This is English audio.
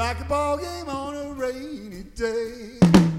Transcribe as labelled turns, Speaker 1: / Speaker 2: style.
Speaker 1: like a ball game on a rainy day.